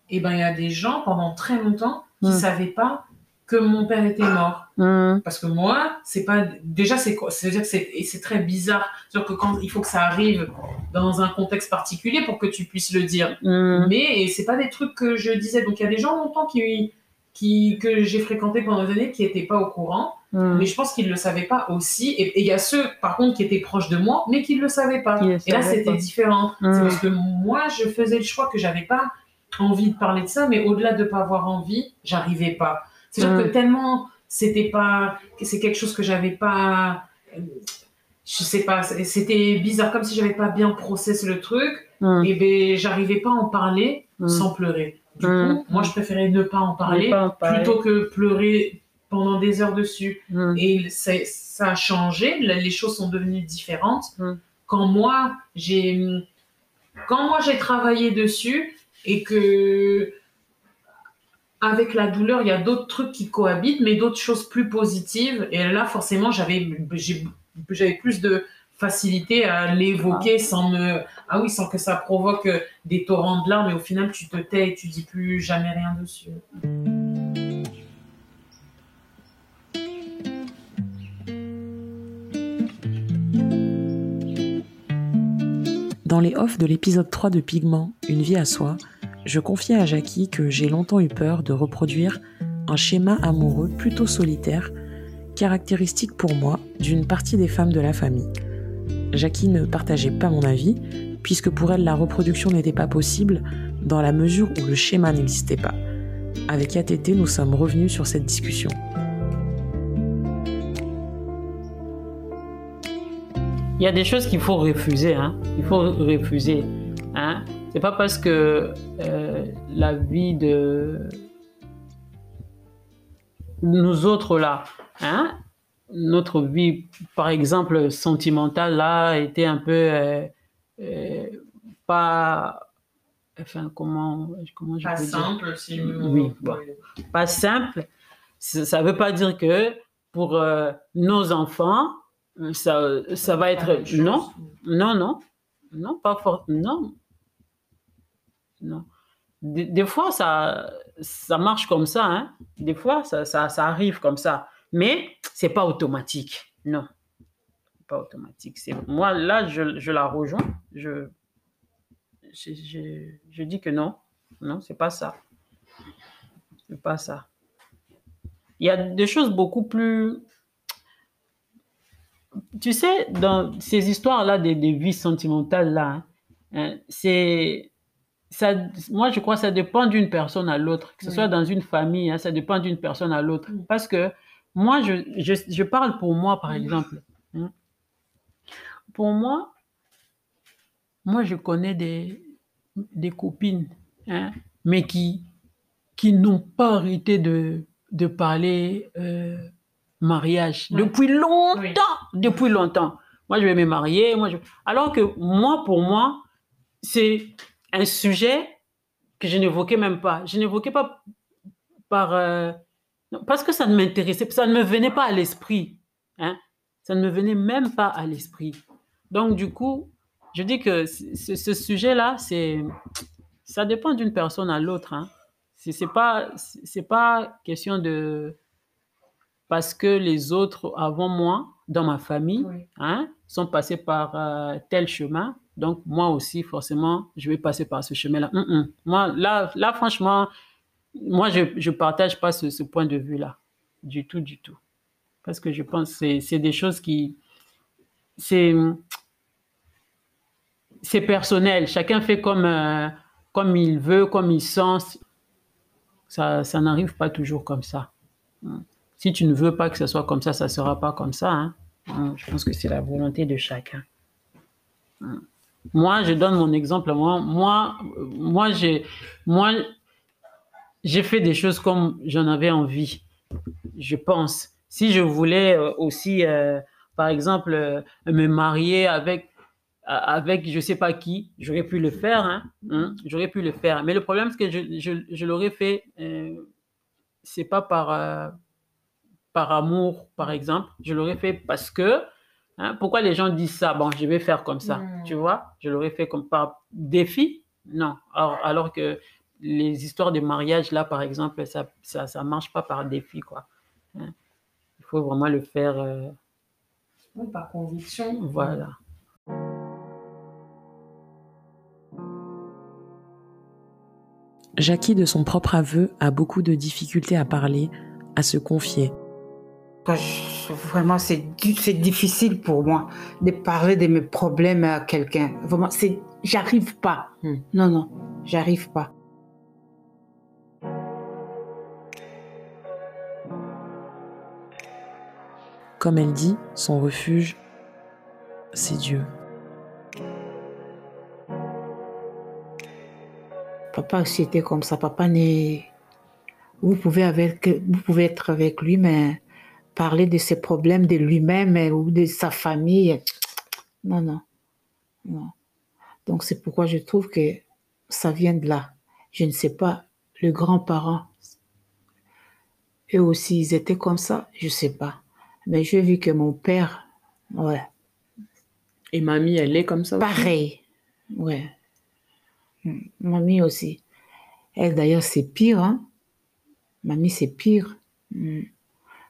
et ben il y a des gens pendant très longtemps qui Mm. savaient pas que mon père était mort. Mm. Parce que moi, c'est pas déjà c'est que c'est très bizarre. C'est-à-dire que quand il faut que ça arrive dans un contexte particulier pour que tu puisses le dire. Mm. Mais c'est pas des trucs que je disais. Donc il y a des gens longtemps qui qui que j'ai fréquenté pendant des années qui étaient pas au courant. Mm. Mais je pense qu'ils ne le savaient pas aussi. Et il y a ceux, par contre, qui étaient proches de moi, mais qui ne le savaient pas. Et là, c'était différent. Mm. C'est parce que moi, je faisais le choix que j'avais pas envie de parler de ça, mais au-delà de pas avoir envie, j'arrivais pas. C'est-à-dire que tellement c'était pas, c'est quelque chose que j'avais pas, je sais pas, c'était bizarre, comme si j'avais pas bien processé le truc, et ben j'arrivais pas à en parler sans pleurer. Du Mm. coup, moi, je préférais ne pas en parler Ne pas en parler. plutôt que pleurer pendant des heures dessus. Mm. Et ça a changé, les choses sont devenues différentes. Mm. Quand moi, j'ai quand moi j'ai travaillé dessus et que avec la douleur, il y a d'autres trucs qui cohabitent, mais d'autres choses plus positives. Et là, forcément, j'avais plus de facilité à l'évoquer sans me ah oui sans que ça provoque des torrents de larmes et au final tu te tais et tu dis plus jamais rien dessus. Dans les offs de l'épisode 3 de Pigment, Une vie à soi, je confiais à Jackie que j'ai longtemps eu peur de reproduire un schéma amoureux plutôt solitaire, caractéristique pour moi d'une partie des femmes de la famille. Jackie ne partageait pas mon avis, puisque pour elle la reproduction n'était pas possible dans la mesure où le schéma n'existait pas. Avec ATT, nous sommes revenus sur cette discussion. Il y a des choses qu'il faut refuser. Hein. Il faut refuser. Hein. C'est pas parce que euh, la vie de nous autres là, hein, notre vie, par exemple, sentimentale là, était un peu euh, euh, pas. Enfin, comment, comment je Pas peux dire? simple si Oui, bon. pas simple. Ça ne veut pas dire que pour euh, nos enfants, ça, ça va être. Non, non, non, non, pas fort. Non. Non. Des, des, fois, ça, ça marche comme ça. Hein. Des fois, ça, ça, ça arrive comme ça. Mais ce n'est pas automatique. Non. Pas automatique. Moi, là, je, je la rejoins. Je, je, je, je, dis que non. Non, c'est pas ça. C'est pas ça. Il y a des choses beaucoup plus. Tu sais, dans ces histoires-là des, des, vies sentimentales-là, hein, c'est. Ça, moi, je crois que ça dépend d'une personne à l'autre, que ce oui. soit dans une famille, hein, ça dépend d'une personne à l'autre. Oui. Parce que moi, je, je, je, parle pour moi, par exemple. Hein. Pour moi, moi, je connais des, des copines, hein, mais qui, qui n'ont pas arrêté de, de parler euh, mariage depuis longtemps, depuis longtemps. Moi, je vais me marier. Moi, je... Alors que moi, pour moi, c'est un sujet que je n'évoquais même pas. Je n'évoquais pas par... Euh... parce que ça ne m'intéressait, ça ne me venait pas à l'esprit. Hein? Ça ne me venait même pas à l'esprit. Donc, du coup, je dis que ce, ce sujet-là, c'est, ça dépend d'une personne à l'autre. Hein. C'est, c'est pas, c'est pas question de parce que les autres avant moi, dans ma famille, Oui. hein, sont passés par euh, tel chemin. Donc, moi aussi, forcément, je vais passer par ce chemin-là. Hum, hum. Moi, là, là, franchement, moi, je ne partage pas ce, ce point de vue-là. Du tout, du tout. Parce que je pense que c'est- des choses qui. C'est personnel. Chacun fait comme, euh, comme il veut, comme il sent. Ça, ça n'arrive pas toujours comme ça. Hum. Si tu ne veux pas que ce soit comme ça, ça ne sera pas comme ça. hein. Hum, Je pense que c'est la volonté de chacun. Hum. Moi, je donne mon exemple. Moi, moi, moi moi, j'ai fait des choses comme j'en avais envie, je pense. Si je voulais euh, aussi, euh, par exemple, euh, me marier avec, avec je sais pas qui, j'aurais pu le faire. Hein, hein, j'aurais pu le faire. Mais le problème, c'est que je, je, je l'aurais fait, euh, c'est pas par, par amour, par exemple. Je l'aurais fait parce que, hein, pourquoi les gens disent ça? Bon, je vais faire comme ça, Mm. tu vois? Je l'aurais fait comme par défi? Non. Alors, alors que les histoires de mariage, là, par exemple, ça ça, ça marche pas par défi, quoi. Hein. Il faut vraiment le faire, euh, Oui, par conviction. voilà. Jackie, de son propre aveu, a beaucoup de difficultés à parler, à se confier. Vraiment, c'est difficile pour moi de parler de mes problèmes à quelqu'un. Vraiment, c'est, j'arrive pas. Hmm. Non, non, j'arrive pas. Comme elle dit, son refuge, c'est Dieu. Papa aussi était comme ça. Papa n'est. Vous pouvez, avec, vous pouvez être avec lui, mais parler de ses problèmes de lui-même ou de sa famille. Non, non. non. Donc c'est pourquoi je trouve que ça vient de là. Je ne sais pas, les grands-parents, eux aussi, ils étaient comme ça, je ne sais pas. Mais j'ai vu que mon père, ouais, Et mamie, elle est comme ça aussi? Pareil. Ouais. Mm. Mamie aussi. Elle, d'ailleurs, c'est pire. Hein? Mamie, c'est pire. Mm.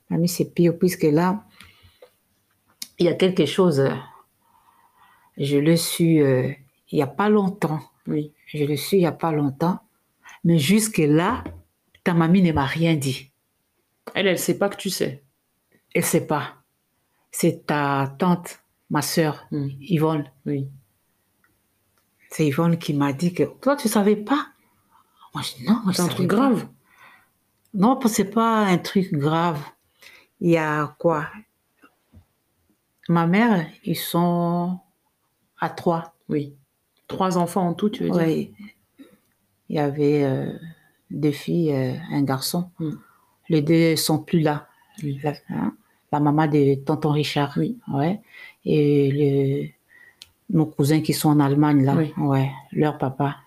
Mamie, c'est pire, puisque là, il y a quelque chose. euh, Je l'ai su euh, il n'y a pas longtemps. Oui. Je l'ai su il n'y a pas longtemps. Mais jusque-là, ta mamie ne m'a rien dit. Elle, elle sait pas que tu sais? Elle ne sait pas. C'est ta tante, ma soeur, Mm. Yvonne. Oui. C'est Yvonne qui m'a dit que toi, tu savais pas? Moi, je dis non, C'est un truc pas. grave. Non, parce que c'est pas un truc grave. Il y a quoi? Ma mère, ils sont à trois. Oui. Trois enfants en tout, tu veux dire? Ouais. Il y avait euh, deux filles, euh, un garçon. Mm. Les deux sont plus là. Oui. Hein, la maman de tonton Richard. Oui. Ouais. Et le, nos cousins qui sont en Allemagne, là. Oui. Ouais. Leur papa.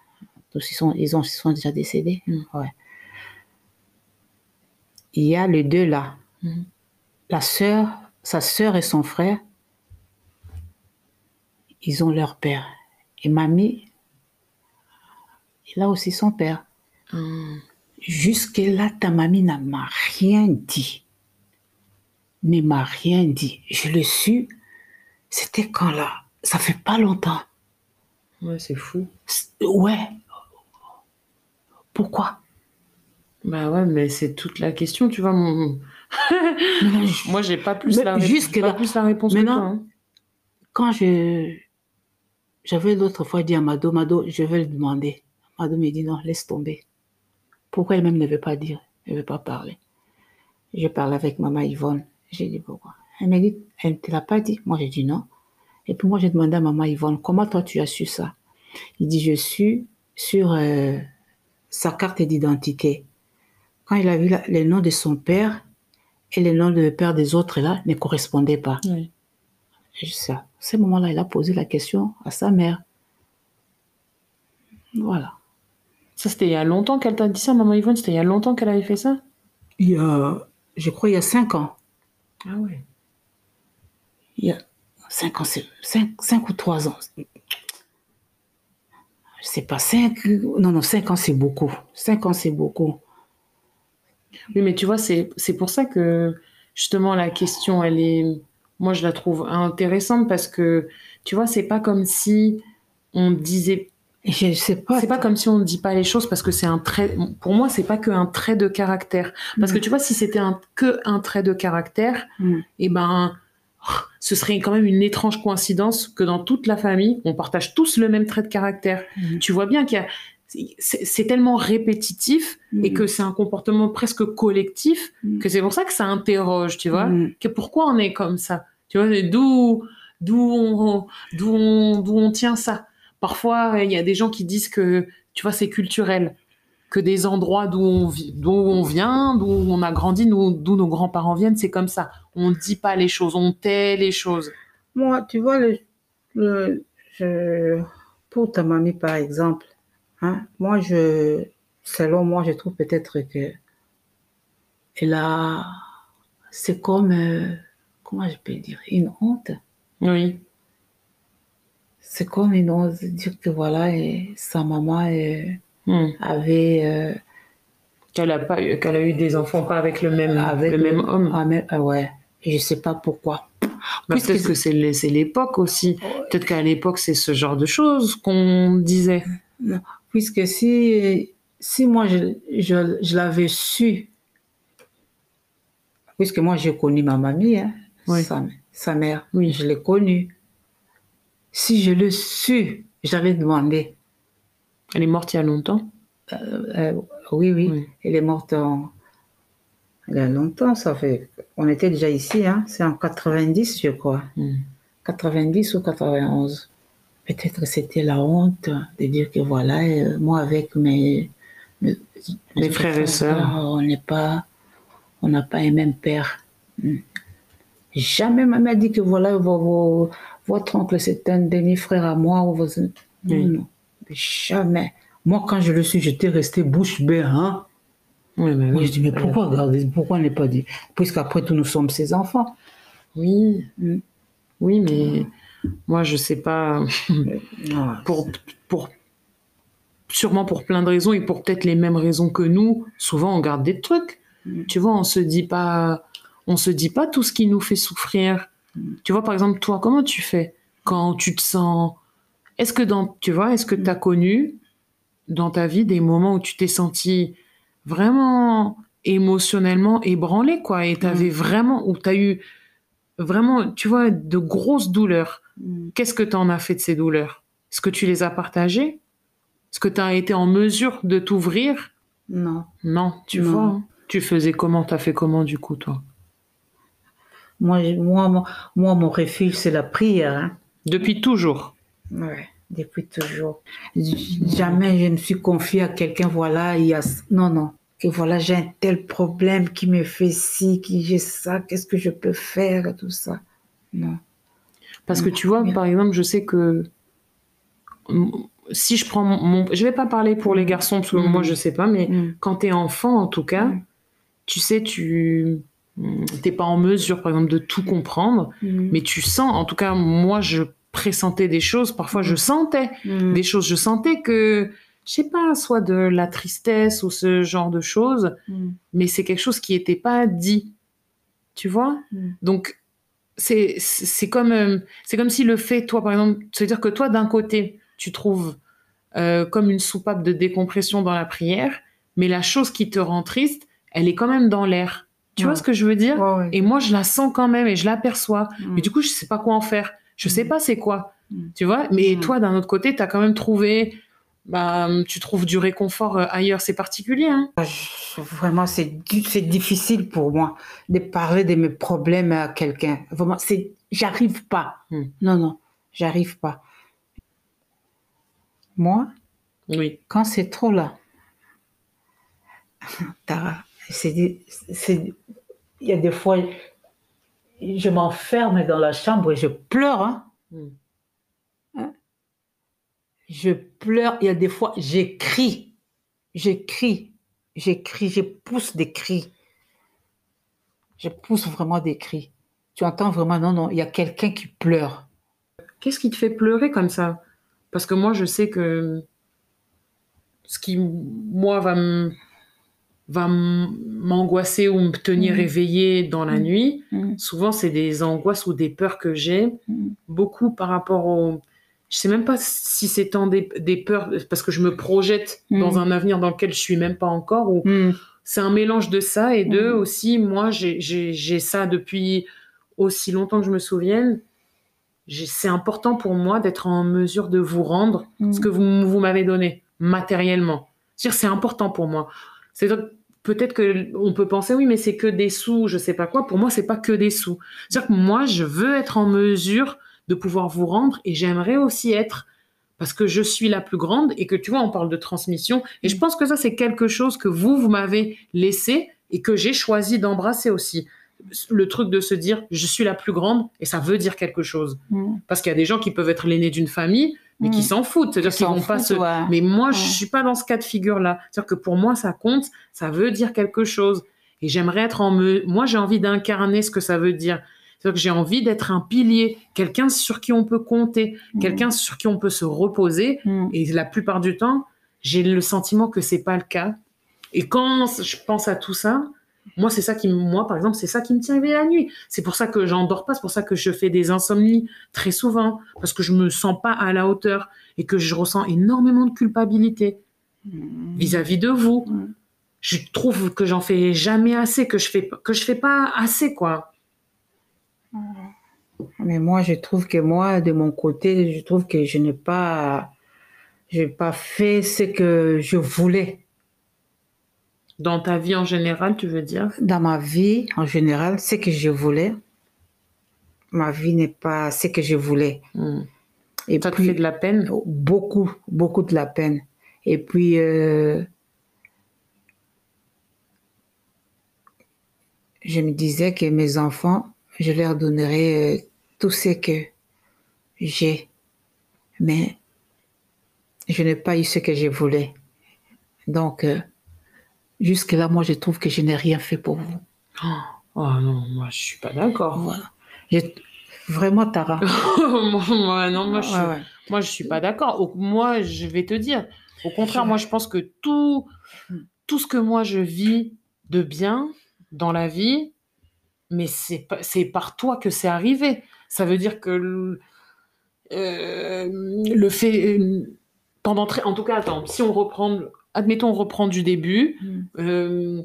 Tous, ils, sont, ils, ont, ils sont déjà décédés. Mm. Ouais. Il y a les deux là. Mhm. La sœur, sa sœur et son frère, ils ont leur père. Et mamie, il a aussi son père. Hum. Jusque-là, ta mamie n'a rien dit. Ne m'a rien dit. Je le su. C'était quand là? Ça fait pas longtemps. Ouais, c'est fou. Ouais. Pourquoi? Bah ouais, mais c'est toute la question, tu vois. Mon... Moi, j'ai pas plus Mais la ré- jusque pas là. plus la réponse Mais que toi. hein. Quand je. J'avais l'autre fois dit à Mado, Mado, je vais le demander. Mado me dit non, laisse tomber. Pourquoi elle-même ne veut pas dire Elle ne veut pas parler? Je parle avec maman Yvonne. J'ai dit pourquoi Elle m'a dit, elle ne te l'a pas dit. Moi, j'ai dit non. Et puis moi, j'ai demandé à maman Yvonne, comment toi tu as su ça? Il dit, je suis sur euh, sa carte d'identité. Quand il a vu les noms de son père et les noms de père des autres là ne correspondaient pas. Oui. Ça, à ce moment-là, il a posé la question à sa mère. Voilà. Ça, c'était il y a longtemps qu'elle t'a dit ça, maman Yvonne? C'était il y a longtemps qu'elle avait fait ça? Il y a, je crois, il y a cinq ans. Ah ouais. il y a 5 ans, 5, ou 3 ans. Je sais pas, 5, non, non, 5 ans c'est beaucoup. 5 ans c'est beaucoup. Oui, mais tu vois, c'est c'est pour ça que justement la question, elle est, moi je la trouve intéressante parce que tu vois, c'est pas comme si on disait Je sais pas. C'est pas comme si on ne dit pas les choses parce que c'est un trait. Pour moi, c'est pas que un trait de caractère. Parce que tu vois, si c'était un, que un trait de caractère, Mm. eh ben, ce serait quand même une étrange coïncidence que dans toute la famille, on partage tous le même trait de caractère. Mm. Tu vois bien qu'il y a. C'est tellement répétitif et Mm. que c'est un comportement presque collectif Mm. que c'est pour ça que ça interroge, tu vois. Mm. Que pourquoi on est comme ça? Tu vois, et d'où d'où on, on, d'où on tient ça? Parfois, il y a des gens qui disent que, tu vois, c'est culturel, que des endroits d'où on, d'où on vient, d'où on a grandi, d'où nos grands-parents viennent, c'est comme ça. On ne dit pas les choses, on tait les choses. Moi, tu vois, le, le- je- pour ta mamie, par exemple, hein, moi, je, selon moi, je trouve peut-être que elle a, c'est comme, euh, comment je peux dire, une honte. Oui. C'est comme une de dire que voilà, et sa maman euh, Hmm. avait, euh, Qu'elle a pas eu, qu'elle a eu des enfants pas avec le même, avec le même homme. ah, mais, ah ouais, et je sais pas pourquoi. Bah, peut-être que c'est l'é- c'est l'époque aussi. Peut-être qu'à l'époque, c'est ce genre de choses qu'on disait. Puisque si, si moi je, je, je l'avais su, puisque moi j'ai connu ma mamie, hein, Oui. sa, sa mère, Oui. je l'ai connue. Si je l'ai su, j'avais demandé. Elle est morte il y a longtemps? Euh, oui, oui, Oui. elle est morte en, il y a longtemps, ça fait. On était déjà ici, hein, c'est en 90, je crois. Hmm. 90 ou 91. Peut-être que c'était la honte de dire que voilà, euh, moi avec mes, mes, Mes frères et sœurs. on n'est pas, on n'a pas un même père. Hmm. Jamais ma mère dit que voilà, vos- vos- votre oncle c'est un demi-frère à moi ou vos... Non, Oui. non, jamais. Moi, quand je le suis, j'étais resté bouche bée, hein. Oui, mais oui. je dis, mais pourquoi, regardez, pourquoi on n'est pas dit Puisqu'après tout, nous sommes ses enfants. Oui. Hmm. Oui, mais moi, je sais pas. Pour, pour, sûrement pour plein de raisons et pour peut-être les mêmes raisons que nous, souvent on garde des trucs. Mm. Tu vois, on se dit pas, on se dit pas tout ce qui nous fait souffrir. Mm. Tu vois, par exemple, toi, comment tu fais quand tu te sens, est-ce que dans, tu vois, est-ce que Mm. tu as connu dans ta vie des moments où tu t'es senti vraiment émotionnellement ébranlé, quoi, et t'avais vraiment, où tu as eu vraiment, tu vois, de grosses douleurs? Hmm. Qu'est-ce que tu en as fait de ces douleurs? Est-ce que tu les as partagées? Est-ce que tu as été en mesure de t'ouvrir? Non. Non, tu Non. vois. hein. Tu faisais comment T'as fait comment du coup, toi? Moi, moi, moi, moi, mon refuge, c'est la prière. hein. Depuis toujours. Ouais, depuis toujours. Jamais je ne suis confiée à quelqu'un, voilà, il y a... Non, non. Que voilà, j'ai un tel problème qui me fait ci, qui j'ai ça, qu'est-ce que je peux faire, et tout ça. Non. Parce que tu vois, par exemple, je sais que mm, si je prends mon, mon- je vais pas parler pour les garçons parce que Mm. moi je sais pas, mais Mm. quand t'es enfant en tout cas, Mm. tu sais, tu mm, t'es pas en mesure, par exemple, de tout comprendre, Mm. mais tu sens. En tout cas, moi, je pressentais des choses. Parfois, je sentais Mm. des choses. Je sentais que, je sais pas, soit de la tristesse ou ce genre de choses, Mm. mais c'est quelque chose qui n'était pas dit. Tu vois? Mm. Donc, c'est c'est c'est comme, euh, c'est comme si le fait, toi, par exemple, c'est-à-dire que toi, d'un côté, tu trouves euh, comme une soupape de décompression dans la prière, mais la chose qui te rend triste, elle est quand même dans l'air. Tu Ouais. vois ce que je veux dire Ouais, ouais. Et moi, je la sens quand même et je l'aperçois. Mm. Mais du coup, je sais pas quoi en faire. Je sais Mm. pas c'est quoi. Mm. Tu vois Mais toi, d'un autre côté, tu as quand même trouvé. Bah, tu trouves du réconfort euh, ailleurs. C'est particulier, hein Vraiment, c'est difficile pour moi de parler de mes problèmes à quelqu'un. Vraiment, c'est, j'arrive pas. Non, non, j'arrive pas. Moi, Oui. quand c'est trop là, Tara, c'est, il y a des fois, je m'enferme dans la chambre et je pleure. Hein. Hmm. Hein? Je pleure. Il y a des fois, j'écris. J'écris. J'écris. Je pousse des cris. Je pousse vraiment des cris. tu entends vraiment, non, non, il y a quelqu'un qui pleure. Qu'est-ce qui te fait pleurer comme ça? Parce que moi, je sais que ce qui, moi, va me va m'angoisser ou me tenir Mhm. éveillée dans la Mhm. nuit, Mm. souvent c'est des angoisses ou des peurs que j'ai, Mm. beaucoup par rapport au... Je sais même pas si c'est tant des, des peurs, parce que je me projette dans un avenir dans lequel je suis même pas encore, ou c'est un mélange de ça et de aussi, moi j'ai- ça depuis aussi longtemps que je me souvienne. C'est important pour moi d'être en mesure de vous rendre ce que vous, vous m'avez donné matériellement. C'est important pour moi. C'est peut-être que on peut penser oui, mais c'est que des sous, je sais pas quoi. Pour moi, c'est pas que des sous. C'est-à-dire que moi, je veux être en mesure de pouvoir vous rendre et j'aimerais aussi être parce que je suis la plus grande et que tu vois, on parle de transmission et je pense que ça c'est quelque chose que vous vous m'avez laissé et que j'ai choisi d'embrasser aussi. Le truc de se dire je suis la plus grande et ça veut dire quelque chose Mm. parce qu'il y a des gens qui peuvent être l'aîné d'une famille mais qui Mm. s'en foutent, c'est-à-dire Qui qu'ils vont pas se ouais. mais moi, je Ouais. suis pas dans ce cas de figure-là. C'est-à-dire que pour moi, ça compte, ça veut dire quelque chose. Et j'aimerais être en me... Moi, j'ai envie d'incarner ce que ça veut dire. C'est-à-dire que j'ai envie d'être un pilier, quelqu'un sur qui on peut compter, Mm. quelqu'un sur qui on peut se reposer. Mm. Et la plupart du temps, j'ai le sentiment que c'est pas le cas. Et quand je pense à tout ça, moi, c'est ça qui, moi, par exemple, c'est ça qui me tient éveillée la nuit. C'est pour ça que j'endors pas, c'est pour ça que je fais des insomnies très souvent, parce que je me sens pas à la hauteur et que je ressens énormément de culpabilité Mm. vis-à-vis de vous. Je trouve que j'en fais jamais assez, que je fais que je fais pas assez quoi. Mais moi, je trouve que moi, de mon côté, je trouve que je n'ai pas, je n'ai pas fait ce que je voulais Dans ta vie en général, tu veux dire? Dans ma vie en général, ce que je voulais. Ma vie n'est pas ce que je voulais. Hmm. Et Ça te puis, fait de la peine? Beaucoup, beaucoup de la peine. Et puis, euh, je me disais que mes enfants, je leur donnerais euh, tout ce que j'ai. Mais je n'ai pas eu ce que je voulais. Donc, euh, jusque-là, moi, je trouve que je n'ai rien fait pour vous. Oh non, moi je suis pas d'accord. Voilà. Vraiment, Tara. moi, non, moi je, suis, Ouais, ouais. moi je suis pas d'accord. Moi, je vais te dire. Au contraire, moi je pense que tout, tout ce que moi je vis de bien dans la vie, mais c'est par toi que c'est arrivé. Ça veut dire que le, euh, le fait euh, pendant très, en tout cas, attends, si on reprend, admettons, on reprend du début, Mm. euh,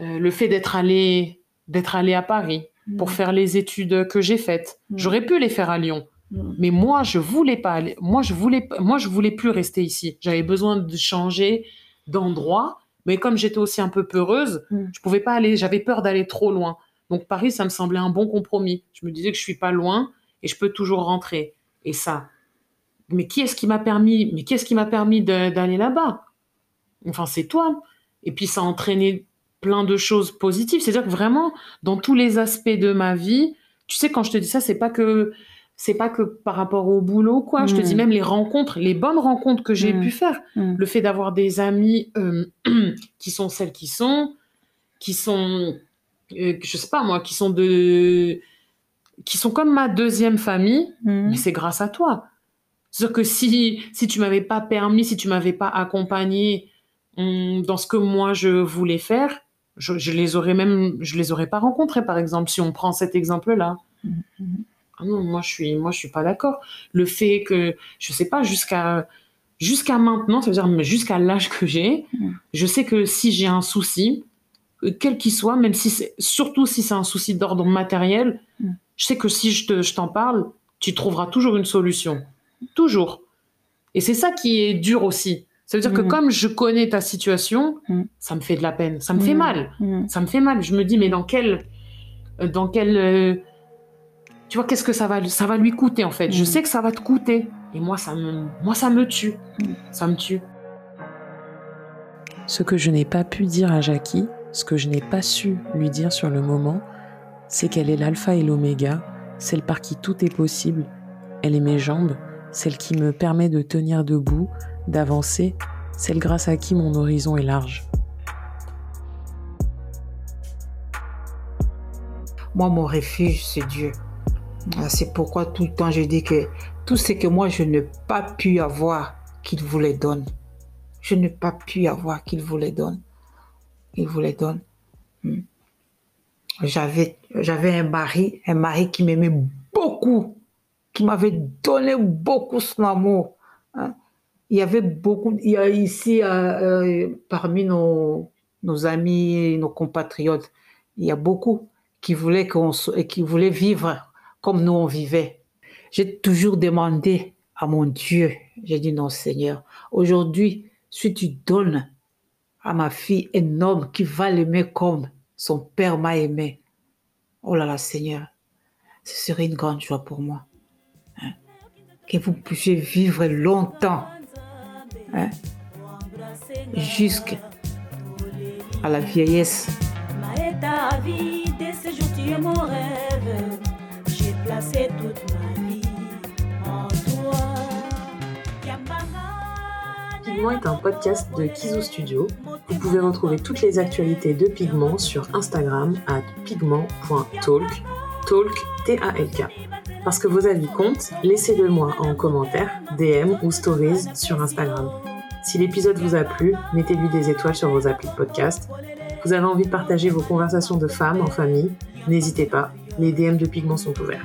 euh, le fait d'être allé, d'être allé à Paris pour Mm. faire les études que j'ai faites, Mm. j'aurais pu les faire à Lyon. Mais moi, je voulais pas aller. Moi, je voulais, moi, je voulais plus rester ici. J'avais besoin de changer d'endroit. Mais comme j'étais aussi un peu peureuse, je pouvais pas aller. J'avais peur d'aller trop loin. Donc Paris, ça me semblait un bon compromis. Je me disais que je suis pas loin et je peux toujours rentrer. Et ça. Mais qui est-ce qui m'a permis Mais qui est-ce qui m'a permis d'aller là-bas? Enfin, c'est toi. Et puis ça a entraîné plein de choses positives. C'est-à-dire que vraiment, dans tous les aspects de ma vie, tu sais, quand je te dis ça, c'est pas que c'est pas que par rapport au boulot, quoi. Je te dis même les rencontres, les bonnes rencontres que j'ai Mm. pu faire. Mm. Le fait d'avoir des amis euh, qui sont celles qui sont, qui sont, euh, je sais pas moi, qui sont de, qui sont comme ma deuxième famille, mais c'est grâce à toi. C'est-à-dire que si, si tu m'avais pas permis, si tu m'avais pas accompagné dans ce que moi je voulais faire, je, je les aurais même, je les aurais pas rencontrés, par exemple, si on prend cet exemple-là. Ah moi je suis, moi je suis pas d'accord. Le fait que, je sais pas, jusqu'à, jusqu'à maintenant, ça veut dire jusqu'à l'âge que j'ai, je sais que si j'ai un souci, euh, quel qu'il soit, même si surtout si c'est un souci d'ordre matériel, je sais que si je te, je t'en parle, tu trouveras toujours une solution. Toujours. Et c'est ça qui est dur aussi. Ça veut dire que Mhm. comme je connais ta situation, Mhm. ça me fait de la peine, ça me fait Mm. mal Mm. ça me fait mal. Je me dis, mais dans quel. euh, Dans quel. euh, tu vois, qu'est-ce que ça va, ça va lui coûter, en fait? Je Mm. sais que ça va te coûter. Et moi, ça me, moi, ça me tue. Mm. Ça me tue. Ce que je n'ai pas pu dire à Jackie, ce que je n'ai pas su lui dire sur le moment, c'est qu'elle est l'alpha et l'oméga, celle par qui tout est possible. Elle est mes jambes, celle qui me permet de tenir debout, d'avancer, celle grâce à qui mon horizon est large. Moi, mon refuge, c'est Dieu. Ah, C'est pourquoi tout le temps je dis que tout ce que moi je n'ai pas pu avoir, qu'il vous les donne. Je n'ai pas pu avoir, qu'il vous les donne. Il vous les donne. Hmm. J'avais, un mari, un mari qui m'aimait beaucoup, qui m'avait donné beaucoup son amour. hein. Il y avait beaucoup, il y a ici, euh, euh, parmi nos, amis, nos compatriotes, il y a beaucoup qui voulaient, et qui voulaient vivre comme nous on vivait. J'ai toujours demandé à mon Dieu, j'ai dit non Seigneur, aujourd'hui, si tu donnes à ma fille un homme qui va l'aimer comme son père m'a aimé, oh là là Seigneur, ce serait une grande joie pour moi. hein. Que vous puissiez vivre longtemps, hein, jusqu'à la vieillesse. ta vie, dès ce jour tu es mon rêve. J'ai placé toute ma vie en toi. Yambanga, Pigment est un podcast de Kizo Studio. Vous pouvez retrouver toutes les actualités de Pigment sur Instagram à pigment.talk, talk T-A-L-K. Parce que vos avis comptent, laissez-le moi en commentaire, DM ou stories sur Instagram. Si l'épisode vous a plu, mettez-lui des étoiles sur vos applis de podcast. Vous avez envie de partager vos conversations de femmes en famille, n'hésitez pas, les DM de Pigment sont ouverts.